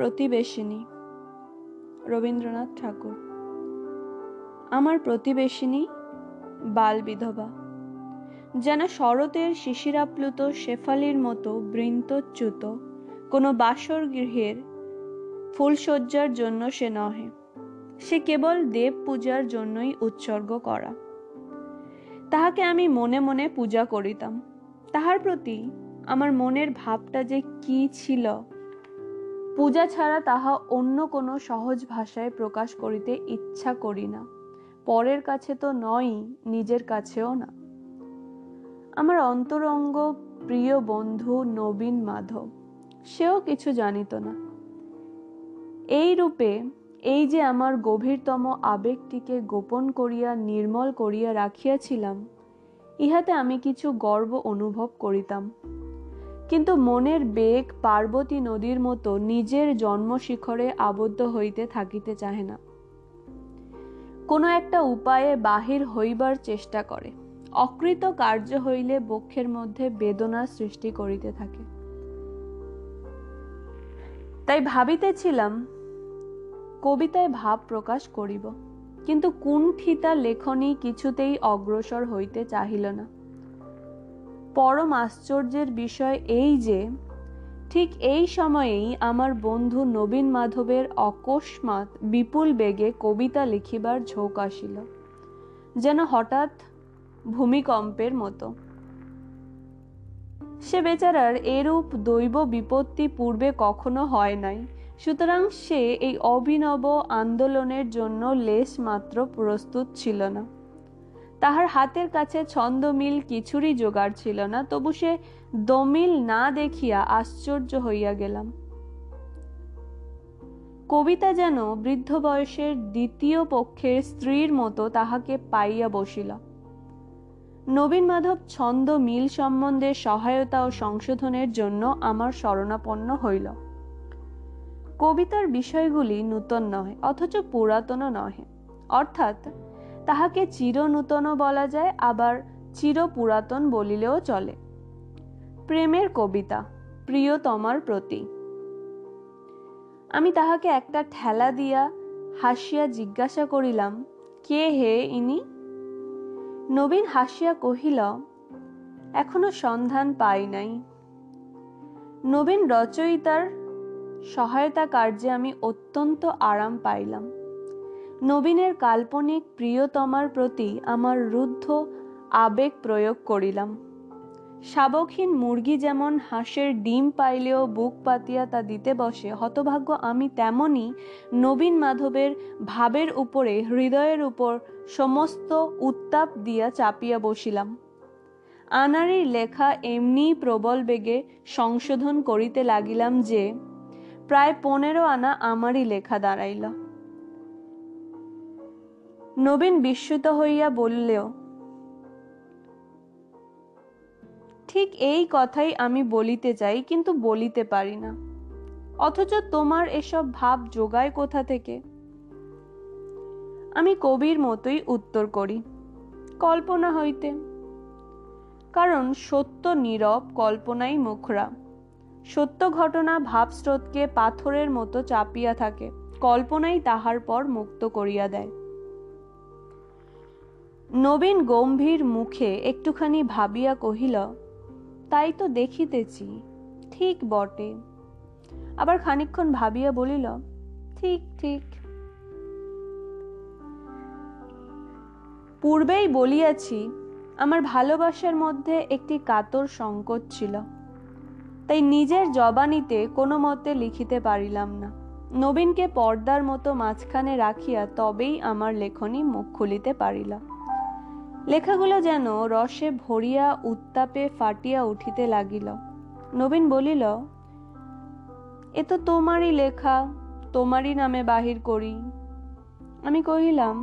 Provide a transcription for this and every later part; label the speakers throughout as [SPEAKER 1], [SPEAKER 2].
[SPEAKER 1] প্রতিবেশিনী। রবীন্দ্রনাথ ঠাকুর। আমার প্রতিবেশিনী বাল বিধবা, যেন শরতের শিশিরাপ্লুত শেফালির মতো বৃন্তচ্যুত কোনো বাসর গৃহের ফুলশয্যার জন্য সে নহে। সে কেবল দেব পূজার জন্যই উৎসর্গ করা। তাহাকে আমি মনে মনে পূজা করিতাম। তাহার প্রতি আমার মনের ভাবটা যে কি ছিল পূজা ছাড়া তাহা অন্য কোনো সহজ ভাষায় প্রকাশ করিতে ইচ্ছা করি না। পরের কাছে তো নয় নিজের কাছেও না। আমার অন্তরঙ্গ, প্রিয় বন্ধু নবীন মাধব, সেও কিছু জানিত না। এই রূপে, এই যে আমার গভীরতম আবেগটিকে গোপন করিয়া, নির্মল করিয়া রাখিয়াছিলাম, ইহাতে আমি কিছু গর্ব অনুভব করিতাম। কিন্তু মনের বেগ পার্বতী নদীর মতো নিজের জন্মশিখরে আবদ্ধ হইতে থাকিতে চাহে না। কোনো একটা উপায়ে বাহির হইবার চেষ্টা করে। অকৃত কার্য হইলে বক্ষের মধ্যে বেদনার সৃষ্টি করিতে থাকে। তাই ভাবিতেছিলাম, কবিতায় ভাব প্রকাশ করিব, কিন্তু কুণ্ঠিতা লেখনী কিছুতেই অগ্রসর হইতে চাহিল না। পরম আশ্চর্যের বিষয় এই যে, ঠিক এই সময়েই আমার বন্ধু নবীন মাধবের অকস্মাৎ বিপুল বেগে কবিতা লিখিবার ঝোঁক আসিল, যেন হঠাৎ ভূমিকম্পের মতো। সে বেচারার এরূপ দৈব বিপত্তি পূর্বে কখনো হয় নাই, সুতরাং সে এই অভিনব আন্দোলনের জন্য লেশ মাত্র প্রস্তুত ছিল না। তাহার হাতের কাছে ছন্দমিল কিছুরই জোগাড় ছিল না, তবু সে দমিল না দেখিয়া আশ্চর্য হইয়া গেলাম। কবিতা যেন বৃদ্ধ বয়সের দ্বিতীয় পক্ষের স্ত্রীর মতো তাহাকে পাইয়া বসিল। নবীন মাধব ছন্দ মিল সম্বন্ধে সহায়তা ও সংশোধনের জন্য আমার শরণাপন্ন হইল। কবিতার বিষয়গুলি নূতন নহে, অথচ পুরাতনও নহে। অর্থাৎ তাহাকে চির নূতন বলা যায়, আবার চির পুরাতন বলিলেও চলে। প্রেমের কবিতা প্রিয় প্রিয়তমার প্রতি। আমি তাহাকে একটা ঠেলা দিয়া হাসিয়া জিজ্ঞাসা করিলাম, কে হে ইনি? নবীন হাসিয়া কহিল, এখনও সন্ধান পাই নাই। নবীন রচয়িতার সহায়তা কার্যে আমি অত্যন্ত আরাম পাইলাম। নবীনের কাল্পনিক প্রিয়তমার প্রতি আমার রুদ্ধ আবেগ প্রয়োগ করিলাম। শাবকহীন মুরগি যেমন হাঁসের ডিম পাইলেও বুক পাতিয়া তা দিতে বসে, হতভাগ্য আমি তেমনি নবীন মাধবের ভাবের উপরে, হৃদয়ের উপর সমস্ত উত্তাপ দিয়া চাপিয়া বসিলাম। আনারির লেখা এমনি প্রবল বেগে সংশোধন করিতে লাগিলাম যে, প্রায় পনেরো আনা আমারই লেখা দাঁড়াইল। নবীন বিস্মিত হইয়া বললেও, ঠিক এই কথাই আমি বলিতে চাই কিন্তু বলিতে পারি না। অথচ তোমার এসব ভাব যোগায় কোথা থেকে? আমি কবির মতোই উত্তর করি, কল্পনা হইতে। কারণ সত্য নীরব কল্পনাই মুখরা। সত্য ঘটনা ভাবস্রোতকে পাথরের মতো চাপিয়া থাকে, কল্পনাই তাহার পর মুক্ত করিয়া দেয়। নবীন গম্ভীর মুখে একটুখানি ভাবিয়া কহিল, তাই তো দেখিতেছি, ঠিক বটে। আবার খানিক্ষণ ভাবিয়া বলিল, ঠিক ঠিক। পূর্বেই বলিয়াছি, আমার ভালোবাসার মধ্যে একটি কাতর সংকট ছিল, তাই নিজের জবানিতে কোনো মতে লিখিতে পারিলাম না। নবীনকে পর্দার মতো মাঝখানে রাখিয়া তবেই আমার লেখনী মুখ খুলিতে পারিলাম লেখাগুলো যেন রসে ভরিয়া উত্তাপে ফাটিয়া উঠিতে লাগিল। নবীন বলিল, এ তো তোমারই লেখা, তোমারই নামে বাহির করি। আমি কহিলাম,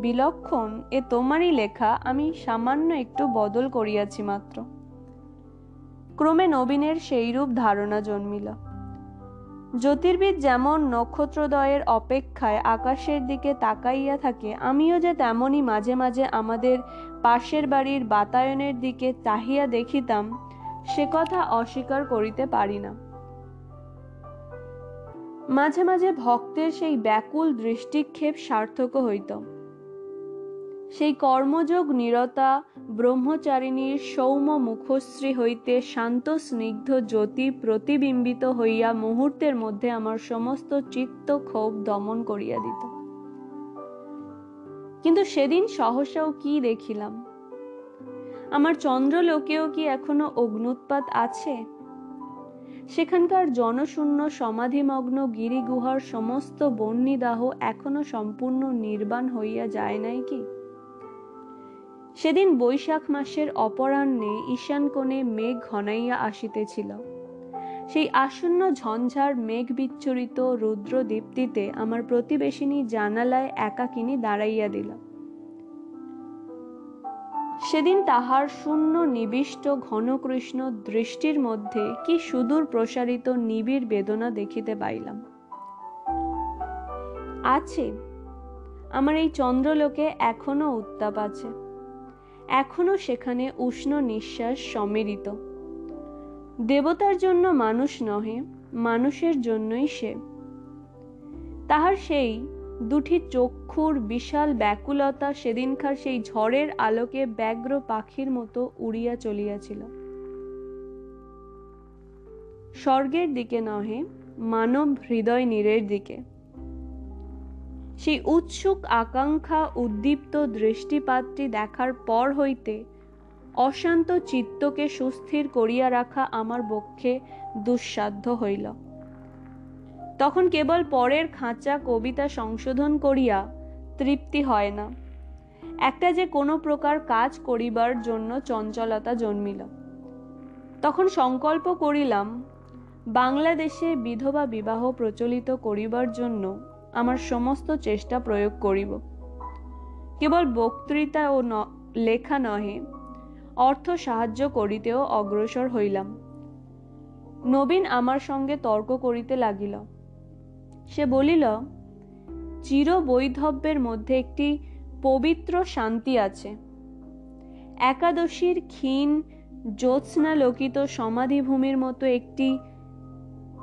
[SPEAKER 1] বিলক্ষণ, এ তোমারই লেখা, আমি সামান্য একটু বদল করিয়াছি মাত্র। ক্রমে নবীনের সেইরূপ ধারণা জন্মিল। জ্যোতির্বিদ যেমন নক্ষত্রদয়ের অপেক্ষায় আকাশের দিকে তাকাইয়া থাকে, আমিও যে তেমনই মাঝে মাঝে আমাদের পাশের বাড়ির বাতায়নের দিকে চাহিয়া দেখিতাম, সে কথা অস্বীকার করিতে পারি না। মাঝে মাঝে ভক্তের সেই ব্যাকুল দৃষ্টিক্ষেপ সার্থক হইত। সেই কর্মযোগ নিরতা ব্রহ্মচারিণীর সৌম্য মুখশ্রী হইতে শান্ত স্নিগ্ধ জ্যোতি প্রতিবিম্বিত হইয়া মুহূর্তের মধ্যে আমার সমস্ত চিত্ত ক্ষোভ দমন করিয়া দিত। কিন্তু সেদিন সহসাও কি দেখিলাম? আমার চন্দ্রলোকেও কি এখনও অগ্নুৎপাত আছে? সেখানকার জনশূন্য সমাধিমগ্ন গিরিগুহার সমস্ত বন্যিদাহ এখনও সম্পূর্ণ নির্বাণ হইয়া যায় নাই কি? সেদিন বৈশাখ মাসের অপরাহ্নে ঈশান কোণে মেঘ ঘনাইয়া আসিতেছিল। সেই আসন্ন ঝঞ্ঝার মেঘ বিচ্ছুরিত রুদ্র দীপ্তিতে আমার প্রতিবেশিনী জানালায় একাকিনী দাঁড়াইয়া দিল। সেদিন তাহার শূন্য নিবিষ্ট ঘনকৃষ্ণ দৃষ্টির মধ্যে কি সুদূর প্রসারিত নিবিড় বেদনা দেখিতে পাইলাম। আছে। আমার এই চন্দ্রলোকে এখনও উত্তাপ আছে। এখনও সেখানে উষ্ণ নিঃশ্বাস সমেরিত দেবতার জন্য মানুষ নহে, মানুষের জন্যই সে। তাহার সেই দুটি চক্ষুর বিশাল ব্যাকুলতা সেদিনকার সেই ঝড়ের আলোকে ব্যগ্র পাখির মতো উড়িয়া চলিয়াছিল। স্বর্গের দিকে নহে, মানব হৃদয় নীরের দিকে। সেই উৎসুক আকাঙ্ক্ষা উদ্দীপ্ত দৃষ্টিপাতটি দেখার পর হইতে অশান্ত চিত্তকে সুস্থির করিয়া রাখা আমার পক্ষে দুঃসাধ্য হইল। তখন কেবল পরের খাঁচা কবিতা সংশোধন করিয়া তৃপ্তি হয় না। একটা যে কোনো প্রকার কাজ করিবার জন্য চঞ্চলতা জন্মিল। তখন সংকল্প করিলাম, বাংলাদেশে বিধবা বিবাহ প্রচলিত করিবার জন্য আমার সমস্ত চেষ্টা প্রয়োগ করিব। কেবল বক্তৃতা ও লেখা নহে, অর্থ সাহায্য করিতেও অগ্রসর হইলাম। নবীন আমার সঙ্গে তর্ক করিতে লাগিল। সে বলিল চির বৈধব্যের মধ্যে একটি পবিত্র শান্তি আছে। একাদশীর ক্ষীণ, জ্যোৎস্নালোকিত সমাধিভূমির মতো একটি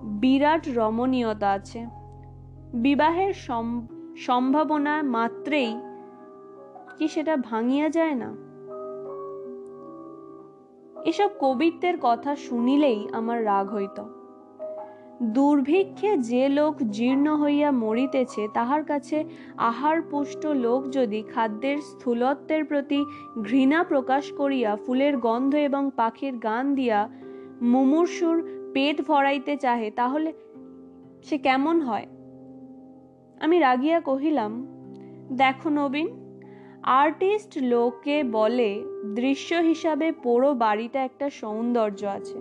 [SPEAKER 1] বিরাট রমণীয়তা আছে। বিবাহের সম্ভাবনা মাত্রেই কি সেটা ভাঙিয়া যায় না? এসব কবিত্বের কথা শুনিলেই আমার রাগ হইত। দুর্ভিক্ষে যে লোক জীর্ণ হইয়া মরিতেছে, তাহার কাছে আহার পুষ্ট লোক যদি খাদ্যের স্থূলত্বের প্রতি ঘৃণা প্রকাশ করিয়া ফুলের গন্ধ এবং পাখির গান দিয়া মুমূর্ষুর পেট ভরাইতে চাহে, তাহলে সে কেমন হয়? আমি রাগিয়া কহিলাম, দেখো নবীন, আর্টিস্ট লোকে বলে দৃশ্য হিসাবে পুরো বাড়িটা একটা সৌন্দর্য আছে।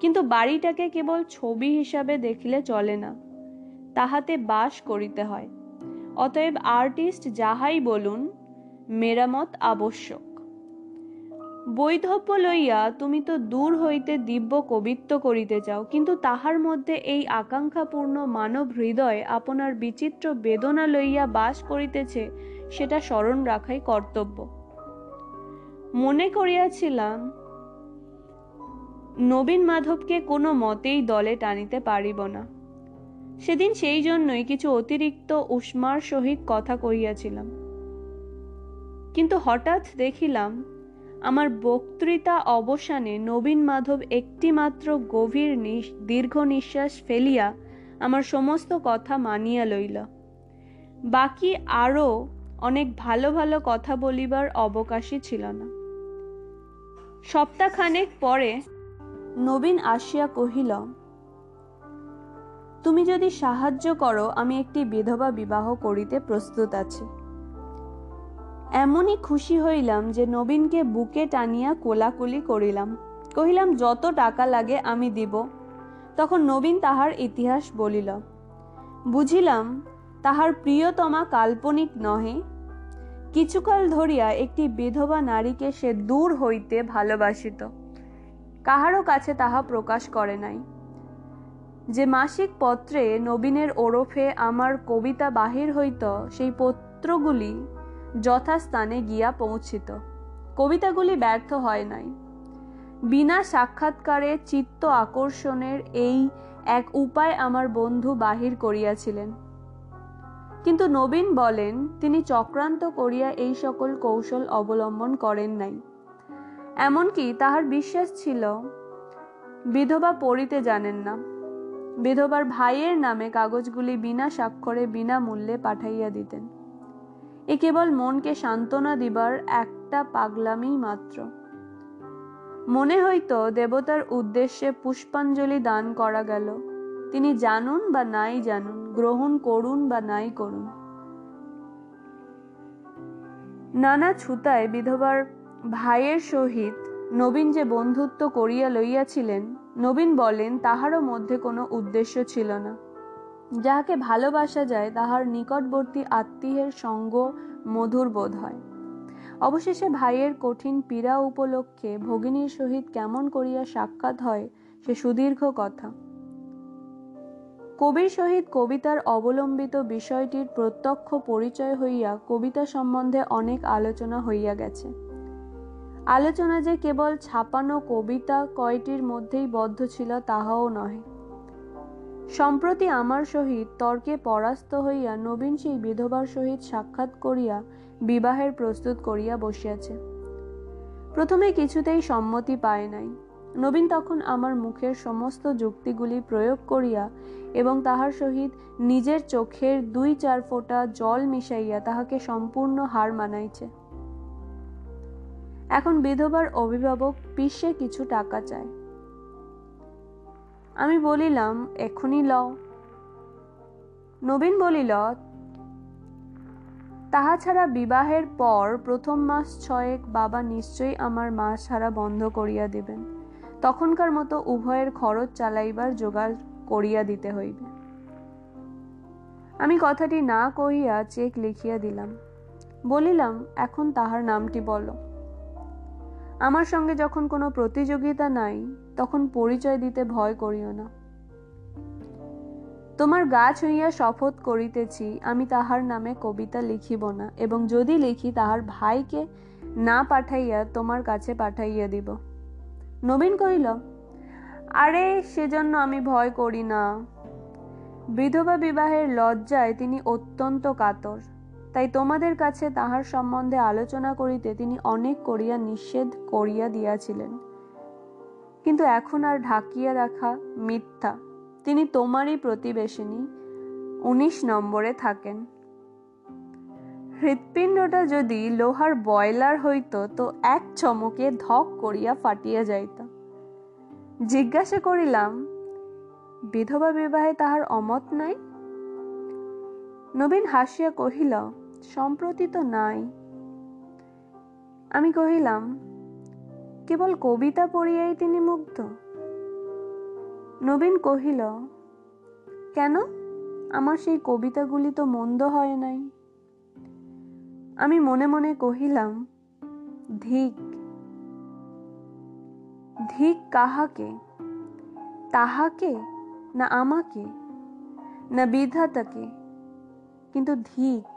[SPEAKER 1] কিন্তু বাড়িটাকে কেবল ছবি হিসাবে দেখলে চলে না, তাহাতে বাস করিতে হয়। অতএব আর্টিস্ট যাহাই বলুন, মেরামত আবশ্যক। বৈধব্য লইয়া তুমি তো দূর হইতে দিব্য কবিত্ব করিতে চাও, কিন্তু তাহার মধ্যে এই আকাঙ্ক্ষাপূর্ণ মানব হৃদয় আপনার বিচিত্র বেদনা লইয়া বাস করিতেছে, সেটা স্মরণ রাখাই কর্তব্য। মনে করিয়াছিলাম, নবীন মাধবকে কোনো মতেই দলে টানিতে পারিব না। সেদিন সেই জন্যই কিছু অতিরিক্ত উষ্মার সহিত কথা কহিয়াছিলাম। কিন্তু হঠাৎ দেখিলাম আমার বক্তৃতা অবসানে নবীন মাধব একটি মাত্র গভীর দীর্ঘ নিঃশ্বাস ফেলিয়া আমার সমস্ত কথা মানিয়া লইল। বাকি আরও অনেক ভালো ভালো কথা বলিবার অবকাশই ছিল না। সপ্তাহখানেক পরে নবীন আসিয়া কহিল, তুমি যদি সাহায্য করো, আমি একটি বিধবা বিবাহ করিতে প্রস্তুত আছি। এমনই খুশি হইলাম যে নবীনকে বুকে টানিয়া কোলাকুলি করিলাম। কহিলাম, যত টাকা লাগে আমি দিব। তখন নবীন তাহার ইতিহাস বলিল, বুঝিলাম, তাহার প্রিয়তমা কাল্পনিক নহে। কিছুকাল ধরিয়া একটি বিধবা নারীকে সে দূর হইতে ভালোবাসিত। কাহারও কাছে তাহা প্রকাশ করে নাই। যে মাসিক পত্রে নবীনের ওরফে আমার কবিতা বাহির হইত, সেই পত্রগুলি যথাস্থানে গিয়া পৌঁছিত। কবিতাগুলি ব্যর্থ হয় নাই। বিনা সাক্ষাৎকারে চিত্ত আকর্ষণের এই এক উপায় আমার বন্ধু বাহির করিয়াছিলেন। কিন্তু নবীন বলেন, তিনি চক্রান্ত করিয়া এই সকল কৌশল অবলম্বন করেন নাই। এমনকি তাহার বিশ্বাস ছিল, বিধবা পড়িতে জানেন না। বিধবার ভাইয়ের নামে কাগজগুলি বিনা স্বাক্ষরে বিনা মূল্যে পাঠাইয়া দিতেন। এ কেবল মনকে সান্ত্বনা দিবার একটা পাগলামি মাত্র। মনে হইতো দেবতার উদ্দেশ্যে পুষ্পাঞ্জলি দান করা গেল। তিনি জানুন বা নাই জানুন, গ্রহণ করুন বা নাই করুন। নানা ছুতায় বিধবার ভাইয়ের সহিত নবীন যে বন্ধুত্ব করিয়া লইয়াছিলেন, নবীন বলেন, তাহারও মধ্যে কোনো উদ্দেশ্য ছিল না। যাহাকে ভালোবাসা যায়, তাহার নিকটবর্তী আত্মীয়ের সঙ্গ মধুর বোধ হয়। অবশেষে ভাইয়ের কঠিন পীড়া উপলক্ষে ভগিনীর সহিত কেমন করিয়া সাক্ষাৎ হয়, সে সুদীর্ঘ কথা। কবির সহিত কবিতার অবলম্বিত বিষয়টির প্রত্যক্ষ পরিচয় হইয়া কবিতা সম্বন্ধে অনেক আলোচনা হইয়া গেছে। আলোচনা যে কেবল ছাপানো কবিতা কয়টির মধ্যেই বদ্ধ ছিল, তাহাও নহে। সম্প্রতি আমার সহিত তর্কে পরাস্ত হইয়া নবীন সেই বিধবার সহিত সাক্ষাৎ করিয়া বিবাহের প্রস্তুত করিয়া বসিয়াছে। প্রথমে কিছুতেই সম্মতি পায় নাই। নবীন তখন আমার মুখের সমস্ত যুক্তিগুলি প্রয়োগ করিয়া এবং তাহার সহিত নিজের চোখের দুই চার ফোঁটা জল মিশাইয়া তাহাকে সম্পূর্ণ হার মানাইছে। এখন বিধবার অভিভাবক পিসে কিছু টাকা চায়। আমি বলিলাম, এখনই লও। নবীন বলিল, তাহা ছাড়া বিবাহের পর প্রথম মাস ছয়েক বাবা নিশ্চয়ই আমার মা ছাড়া বন্ধ করিয়া দিবেন। তখনকার মতো উভয়ের খরচ চালাইবার জোগাড় করিয়া দিতে হইবে। আমি কথাটি না কহিয়া চেক লিখিয়া দিলাম। বলিলাম, এখন তাহার নামটি বলো। আমার সঙ্গে যখন কোনো প্রতিযোগিতা নাই তখন পরিচয় দিতে ভয় করিও না। তোমার গাছ হইয়া শপথ করিতেছি, আমি তাহার নামে কবিতা লিখিব না, এবং যদি লিখি তাহার ভাইকে না পাঠাইয়া তোমার কাছে পাঠাইয়া দিব। নবীন কহিল, আরে, সেজন্য আমি ভয় করি না। বিধবা বিবাহের লজ্জায় তিনি অত্যন্ত কাতর। তাই তোমাদের কাছে তাহার সম্বন্ধে আলোচনা করিতে তিনি অনেক করিয়া নিষেধ করিয়া দিয়াছিলেন। কিন্তু এখন আর ঢাকিয়া রাখা মিথ্যা। তিনি তোমারই প্রতিবেশিনী। উনিশ নম্বরে থাকেন। হৃৎপিণ্ডটা যদি লোহার বয়লার হইত, তো এক চমকে ধক করিয়া ফাটিয়া যাইত। জিজ্ঞাসা করিলাম, বিধবা বিবাহে তাহার অমত নাই? নবীন হাসিয়া কহিল, সম্প্রতি তো নাই। আমি কহিলাম কেবল কবিতা পড়িয়াই তিনি মুগ্ধ। নবীন কহিল, কেন? আমার সেই কবিতাগুলি তো মন্দ হয় নাই। আমি মনে মনে কহিলাম, ধিক ধিক কাহাকে? তাহাকে না আমাকে? না বিধাতাকে? কিন্তু ধিক